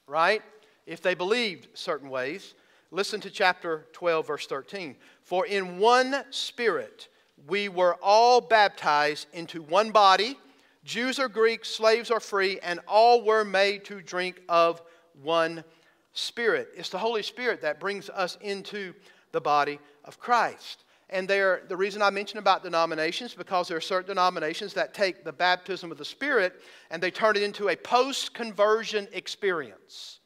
right? If they believed certain ways. Listen to chapter 12, verse 13. For in one spirit we were all baptized into one body, Jews or Greeks, slaves or free, and all were made to drink of one spirit. It's the Holy Spirit that brings us into the body of Christ. And there, the reason I mention about denominations because there are certain denominations that take the baptism of the Spirit and they turn it into a post conversion experience.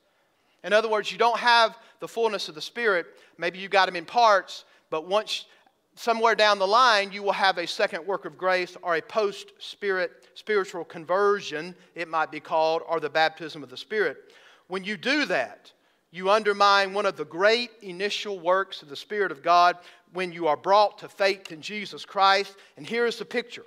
In other words, you don't have the fullness of the Spirit. Maybe you got them in parts, but once somewhere down the line you will have a second work of grace or a post spirit spiritual conversion it might be called or the baptism of the spirit. When you do that you undermine one of the great initial works of the spirit of god when you are brought to faith in jesus christ. And here is the picture.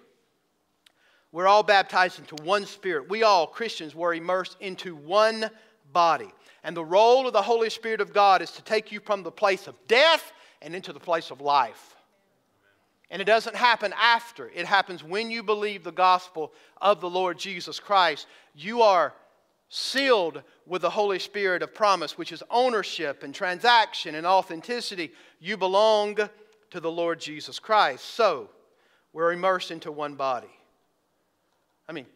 We're all baptized into one spirit. We all christians were immersed into one body and the role of the Holy Spirit of God is to take you from the place of death and into the place of life. And it doesn't happen after, it happens when you believe the gospel of the Lord Jesus Christ. You are sealed with the Holy Spirit of promise, which is ownership and transaction and authenticity. You belong to the Lord Jesus Christ. So, we're immersed into one body. I mean,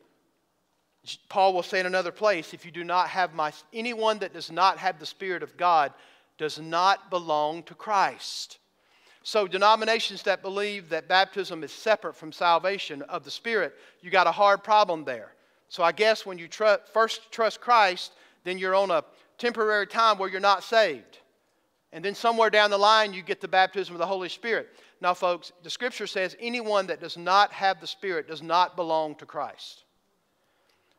Paul will say in another place, if you do not have my, anyone that does not have the Spirit of God does not belong to Christ. So, denominations that believe that baptism is separate from salvation of the Spirit, you got a hard problem there. So, I guess when you tr- first trust Christ, then you're on a temporary time where you're not saved. And then somewhere down the line, you get the baptism of the Holy Spirit. Now, folks, the scripture says anyone that does not have the Spirit does not belong to Christ.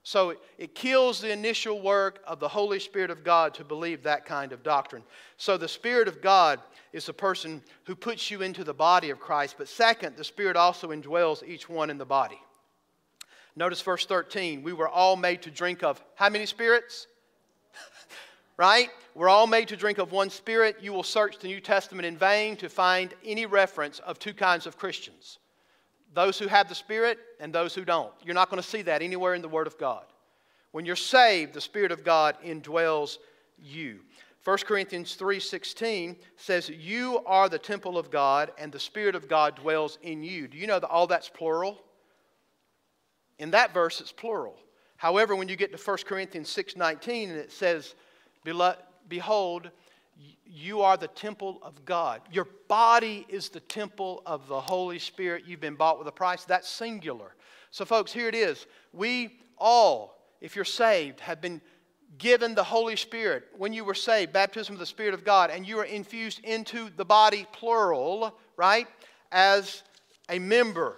So it kills the initial work of the Holy Spirit of God to believe that kind of doctrine. So the Spirit of God is the person who puts you into the body of Christ. But second, the Spirit also indwells each one in the body. Notice verse 13. We were all made to drink of how many spirits? *laughs* right? We're all made to drink of one spirit. You will search the New Testament in vain to find any reference of two kinds of Christians those who have the Spirit and those who don't. You're not going to see that anywhere in the Word of God. When you're saved, the Spirit of God indwells you. 1 Corinthians 3:16 says you are the temple of God and the spirit of God dwells in you. Do you know that all that's plural? In that verse it's plural. However, when you get to 1 Corinthians 6:19 and it says behold you are the temple of God. Your body is the temple of the Holy Spirit. You've been bought with a price. That's singular. So, folks, here it is. We all, if you're saved, have been given the Holy Spirit when you were saved, baptism of the Spirit of God, and you are infused into the body, plural, right, as a member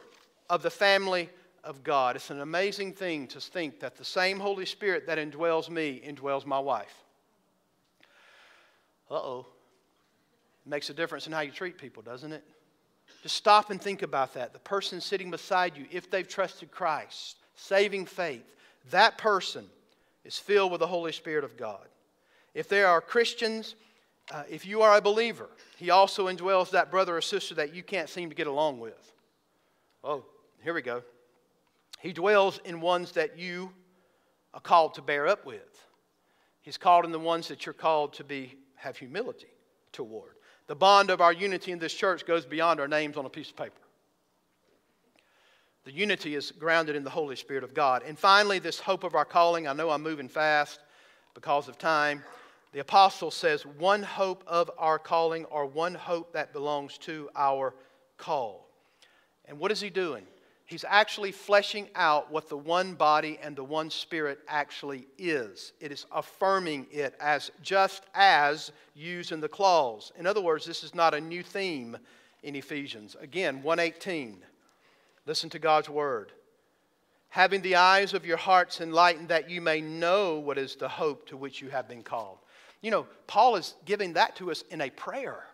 of the family of God. It's an amazing thing to think that the same Holy Spirit that indwells me indwells my wife. Uh oh. Makes a difference in how you treat people, doesn't it? Just stop and think about that. The person sitting beside you, if they've trusted Christ, saving faith, that person is filled with the Holy Spirit of God. If there are Christians, uh, if you are a believer, He also indwells that brother or sister that you can't seem to get along with. Oh, here we go. He dwells in ones that you are called to bear up with. He's called in the ones that you're called to be have humility toward. The bond of our unity in this church goes beyond our names on a piece of paper. The unity is grounded in the Holy Spirit of God. And finally, this hope of our calling. I know I'm moving fast because of time. The apostle says, one hope of our calling, or one hope that belongs to our call. And what is he doing? He's actually fleshing out what the one body and the one spirit actually is. It is affirming it as just as used in the clause. In other words, this is not a new theme in Ephesians. Again, 118. Listen to God's word. Having the eyes of your hearts enlightened that you may know what is the hope to which you have been called. You know, Paul is giving that to us in a prayer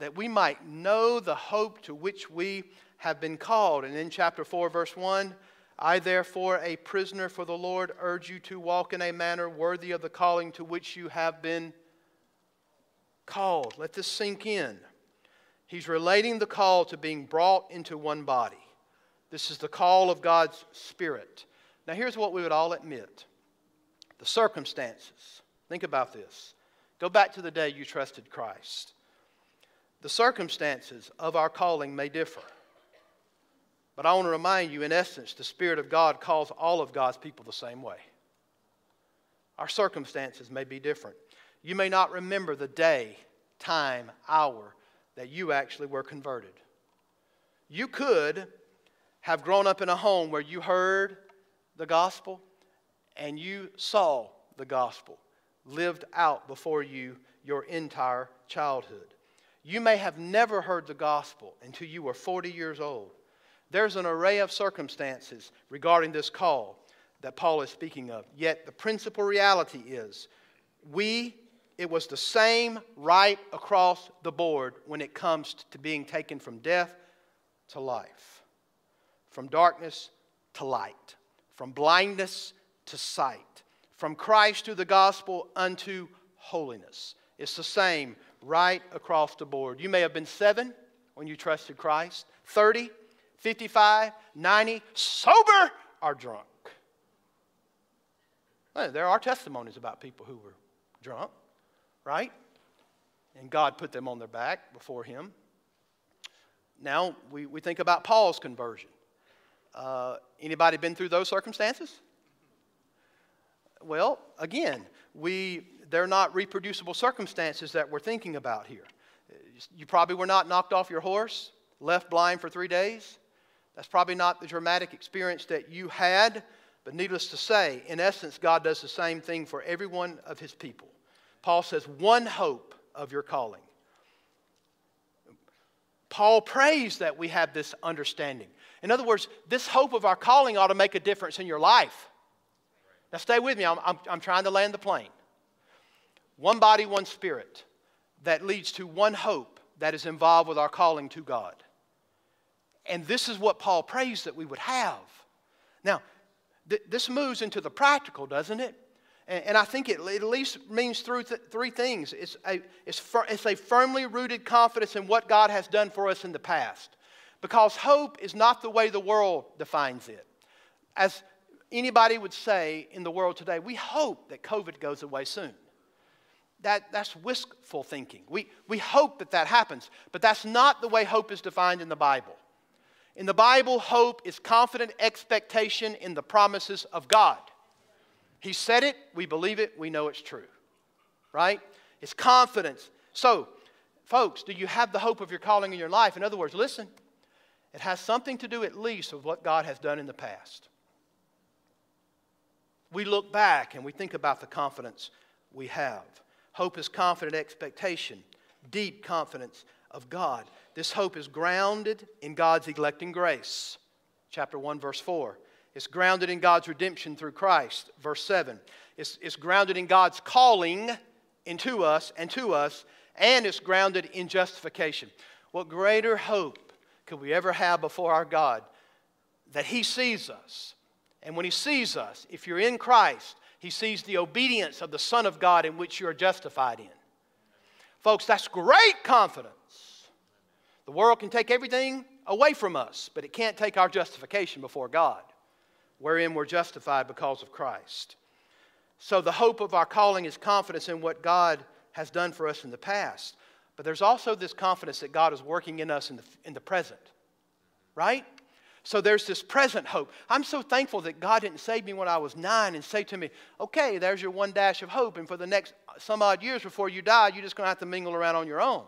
that we might know the hope to which we have been called. And in chapter 4, verse 1, I, therefore, a prisoner for the Lord, urge you to walk in a manner worthy of the calling to which you have been called. Let this sink in. He's relating the call to being brought into one body. This is the call of God's Spirit. Now, here's what we would all admit the circumstances. Think about this. Go back to the day you trusted Christ. The circumstances of our calling may differ. But I want to remind you, in essence, the Spirit of God calls all of God's people the same way. Our circumstances may be different. You may not remember the day, time, hour that you actually were converted. You could have grown up in a home where you heard the gospel and you saw the gospel lived out before you your entire childhood. You may have never heard the gospel until you were 40 years old. There's an array of circumstances regarding this call that Paul is speaking of. Yet the principal reality is we, it was the same right across the board when it comes to being taken from death to life, from darkness to light, from blindness to sight, from Christ to the gospel unto holiness. It's the same right across the board. You may have been seven when you trusted Christ, 30, 55, 90, sober or drunk. There are testimonies about people who were drunk, right? And God put them on their back before Him. Now, we, we think about Paul's conversion. Uh, anybody been through those circumstances? Well, again, we, they're not reproducible circumstances that we're thinking about here. You probably were not knocked off your horse, left blind for three days. That's probably not the dramatic experience that you had, but needless to say, in essence, God does the same thing for every one of his people. Paul says, one hope of your calling. Paul prays that we have this understanding. In other words, this hope of our calling ought to make a difference in your life. Now, stay with me. I'm, I'm, I'm trying to land the plane. One body, one spirit that leads to one hope that is involved with our calling to God. And this is what Paul prays that we would have. Now, th- this moves into the practical, doesn't it? And, and I think it, it, at least means through th- three things. It's a, it's, it's a firmly rooted confidence in what God has done for us in the past. Because hope is not the way the world defines it. As anybody would say in the world today, we hope that COVID goes away soon. That, that's wistful thinking. We, we hope that that happens, but that's not the way hope is defined in the Bible. In the Bible, hope is confident expectation in the promises of God. He said it, we believe it, we know it's true. Right? It's confidence, So, folks, do you have the hope of your calling in your life? In other words, listen, it has something to do at least with what God has done in the past. We look back and we think about the confidence we have. Hope is confident expectation, deep confidence of God. This hope is grounded in God's electing grace. Chapter 1, verse 4. It's grounded in God's redemption through Christ. Verse 7. It's, it's grounded in God's calling into us and to us, and it's grounded in justification. What greater hope could we ever have before our God that He sees us? And when He sees us, if you're in Christ, He sees the obedience of the Son of God in which you are justified in. Folks, that's great confidence. The world can take everything away from us, but it can't take our justification before God, wherein we're justified because of Christ. So the hope of our calling is confidence in what God has done for us in the past. But there's also this confidence that God is working in us in the, in the present, right? So there's this present hope. I'm so thankful that God didn't save me when I was nine and say to me, okay, there's your one dash of hope, and for the next some odd years before you die, you're just going to have to mingle around on your own.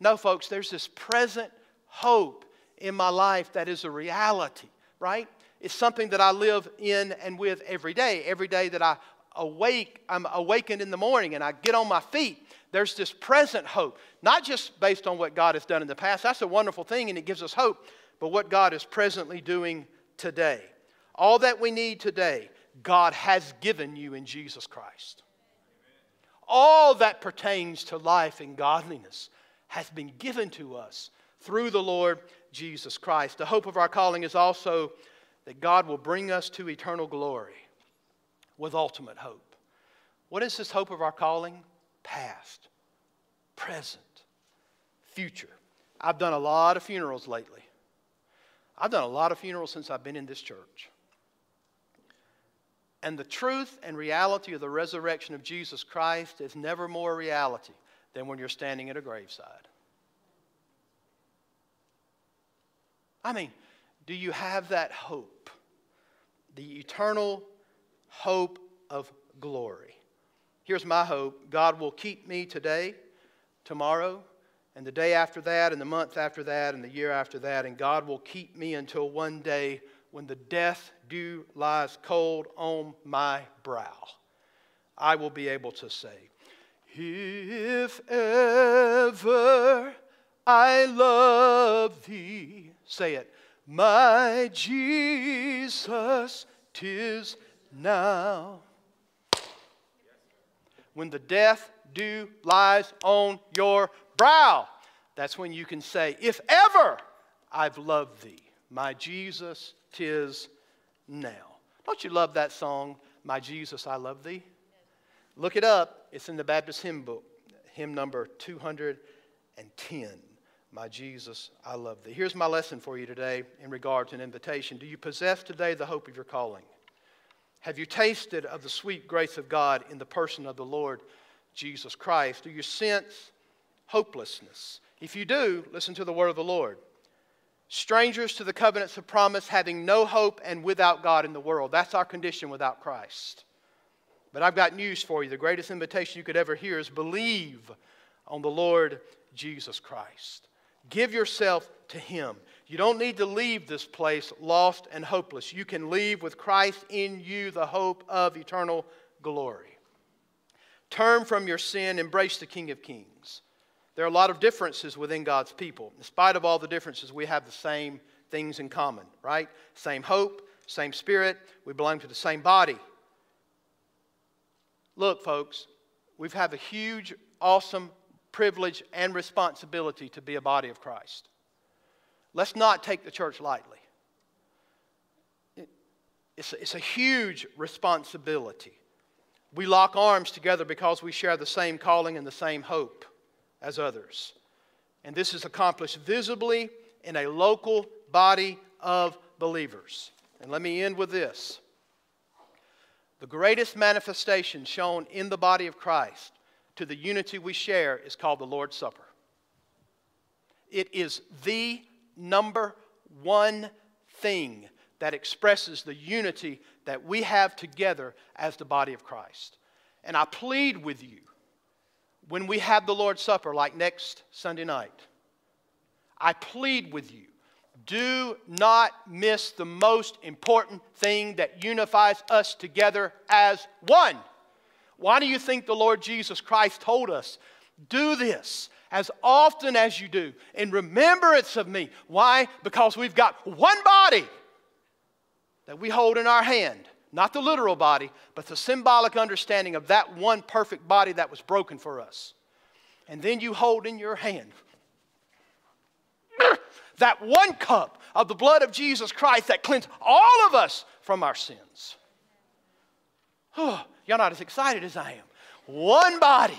No, folks, there's this present hope in my life that is a reality, right? It's something that I live in and with every day. Every day that I awake, I'm awakened in the morning and I get on my feet. There's this present hope, not just based on what God has done in the past. That's a wonderful thing and it gives us hope, but what God is presently doing today. All that we need today, God has given you in Jesus Christ. All that pertains to life and godliness has been given to us through the Lord Jesus Christ. The hope of our calling is also that God will bring us to eternal glory with ultimate hope. What is this hope of our calling? Past, present, future. I've done a lot of funerals lately. I've done a lot of funerals since I've been in this church. And the truth and reality of the resurrection of Jesus Christ is never more reality than when you're standing at a graveside. I mean, do you have that hope? The eternal hope of glory. Here's my hope God will keep me today, tomorrow, and the day after that, and the month after that, and the year after that, and God will keep me until one day when the death dew lies cold on my brow. I will be able to say, If ever I love thee, say it, my Jesus, tis now. When the death dew lies on your brow, that's when you can say, If ever I've loved thee, my Jesus, tis now. Don't you love that song, My Jesus, I Love Thee? Look it up. It's in the Baptist hymn book, hymn number 210. My Jesus, I love thee. Here's my lesson for you today in regard to an invitation. Do you possess today the hope of your calling? Have you tasted of the sweet grace of God in the person of the Lord Jesus Christ? Do you sense hopelessness? If you do, listen to the word of the Lord. Strangers to the covenants of promise, having no hope and without God in the world. That's our condition without Christ. But I've got news for you. The greatest invitation you could ever hear is believe on the Lord Jesus Christ. Give yourself to Him. You don't need to leave this place lost and hopeless. You can leave with Christ in you, the hope of eternal glory. Turn from your sin, embrace the King of Kings. There are a lot of differences within God's people. In spite of all the differences, we have the same things in common, right? Same hope, same spirit, we belong to the same body. Look, folks, we have a huge, awesome privilege, and responsibility to be a body of Christ. Let's not take the church lightly. It's a, it's a huge responsibility. We lock arms together because we share the same calling and the same hope as others. And this is accomplished visibly in a local body of believers. And let me end with this. The greatest manifestation shown in the body of Christ to the unity we share is called the Lord's Supper. It is the number one thing that expresses the unity that we have together as the body of Christ. And I plead with you when we have the Lord's Supper, like next Sunday night, I plead with you do not miss the most important thing that unifies us together as one. Why do you think the Lord Jesus Christ told us, do this as often as you do in remembrance of me? Why? Because we've got one body that we hold in our hand. Not the literal body, but the symbolic understanding of that one perfect body that was broken for us. And then you hold in your hand that one cup of the blood of Jesus Christ that cleansed all of us from our sins. Oh, *sighs* y'all not as excited as I am. One body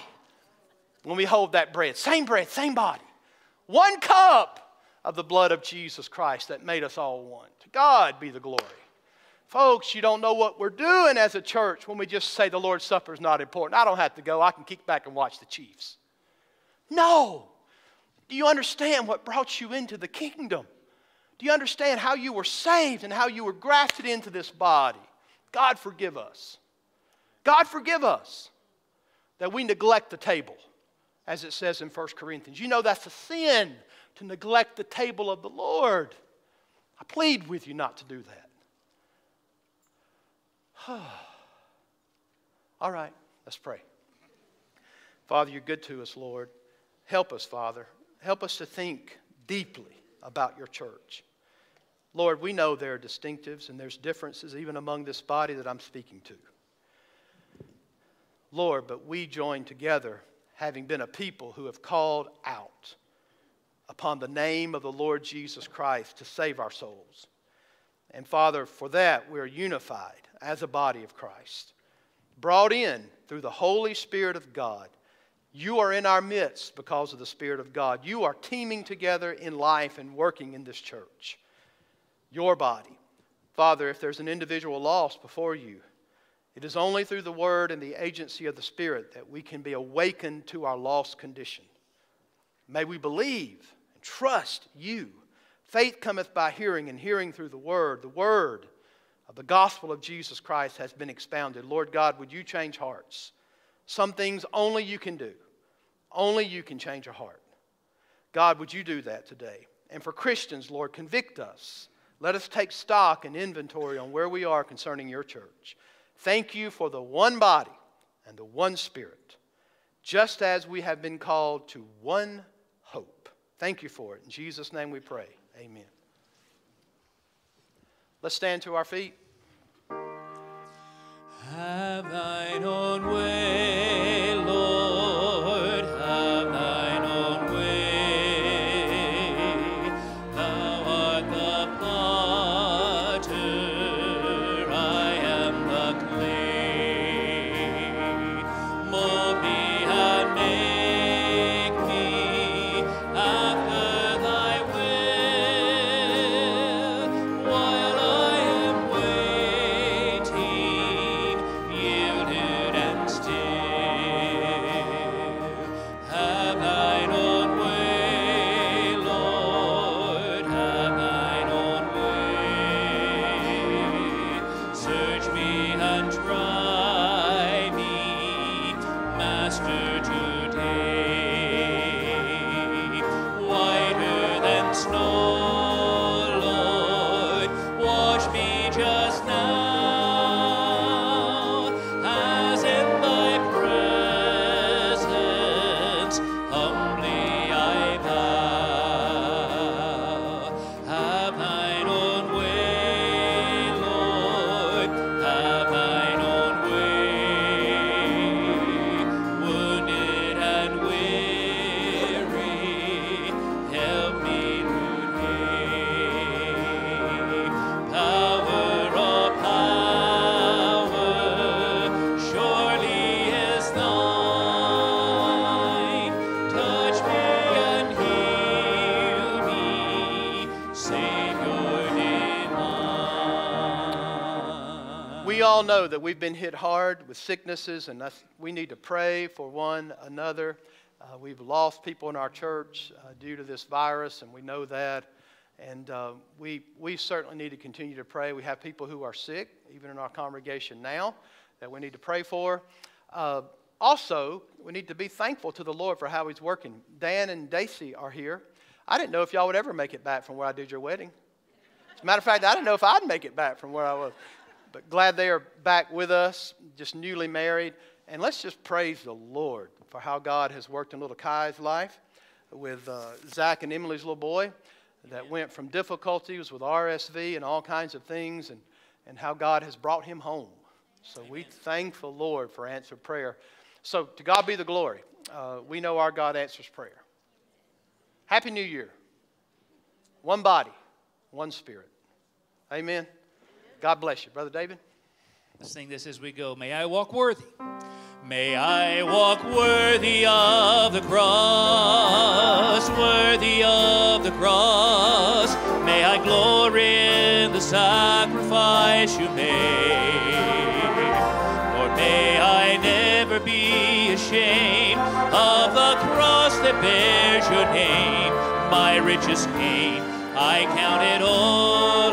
when we hold that bread. Same bread, same body. One cup of the blood of Jesus Christ that made us all one. To God be the glory. Folks, you don't know what we're doing as a church when we just say the Lord's Supper is not important. I don't have to go. I can kick back and watch the Chiefs. No. Do you understand what brought you into the kingdom? Do you understand how you were saved and how you were grafted into this body? God forgive us. God forgive us that we neglect the table, as it says in 1 Corinthians. You know that's a sin to neglect the table of the Lord. I plead with you not to do that. *sighs* All right, let's pray. Father, you're good to us, Lord. Help us, Father. Help us to think deeply about your church. Lord, we know there are distinctives and there's differences even among this body that I'm speaking to. Lord, but we join together, having been a people who have called out upon the name of the Lord Jesus Christ to save our souls. And Father, for that we're unified as a body of Christ, brought in through the Holy Spirit of God you are in our midst because of the Spirit of God. You are teaming together in life and working in this church. Your body. Father, if there's an individual lost before you, it is only through the Word and the agency of the Spirit that we can be awakened to our lost condition. May we believe and trust you. Faith cometh by hearing, and hearing through the Word. The Word of the gospel of Jesus Christ has been expounded. Lord God, would you change hearts? Some things only you can do. Only you can change a heart. God, would you do that today? And for Christians, Lord, convict us. Let us take stock and inventory on where we are concerning your church. Thank you for the one body and the one spirit, just as we have been called to one hope. Thank you for it. In Jesus' name we pray. Amen. Let's stand to our feet. Have thine own way. Know that we've been hit hard with sicknesses, and we need to pray for one another. Uh, we've lost people in our church uh, due to this virus, and we know that. And uh, we, we certainly need to continue to pray. We have people who are sick, even in our congregation now, that we need to pray for. Uh, also, we need to be thankful to the Lord for how He's working. Dan and Daisy are here. I didn't know if y'all would ever make it back from where I did your wedding. As a matter of fact, I didn't know if I'd make it back from where I was. But glad they are back with us, just newly married. And let's just praise the Lord for how God has worked in little Kai's life with uh, Zach and Emily's little boy that went from difficulties with RSV and all kinds of things, and, and how God has brought him home. So Amen. we thank the Lord for answered prayer. So to God be the glory. Uh, we know our God answers prayer. Happy New Year. One body, one spirit. Amen. God bless you. Brother David? Let's sing this as we go. May I walk worthy. May I walk worthy of the cross, worthy of the cross. May I glory in the sacrifice you made. Lord, may I never be ashamed of the cross that bears your name. My richest gain, I count it all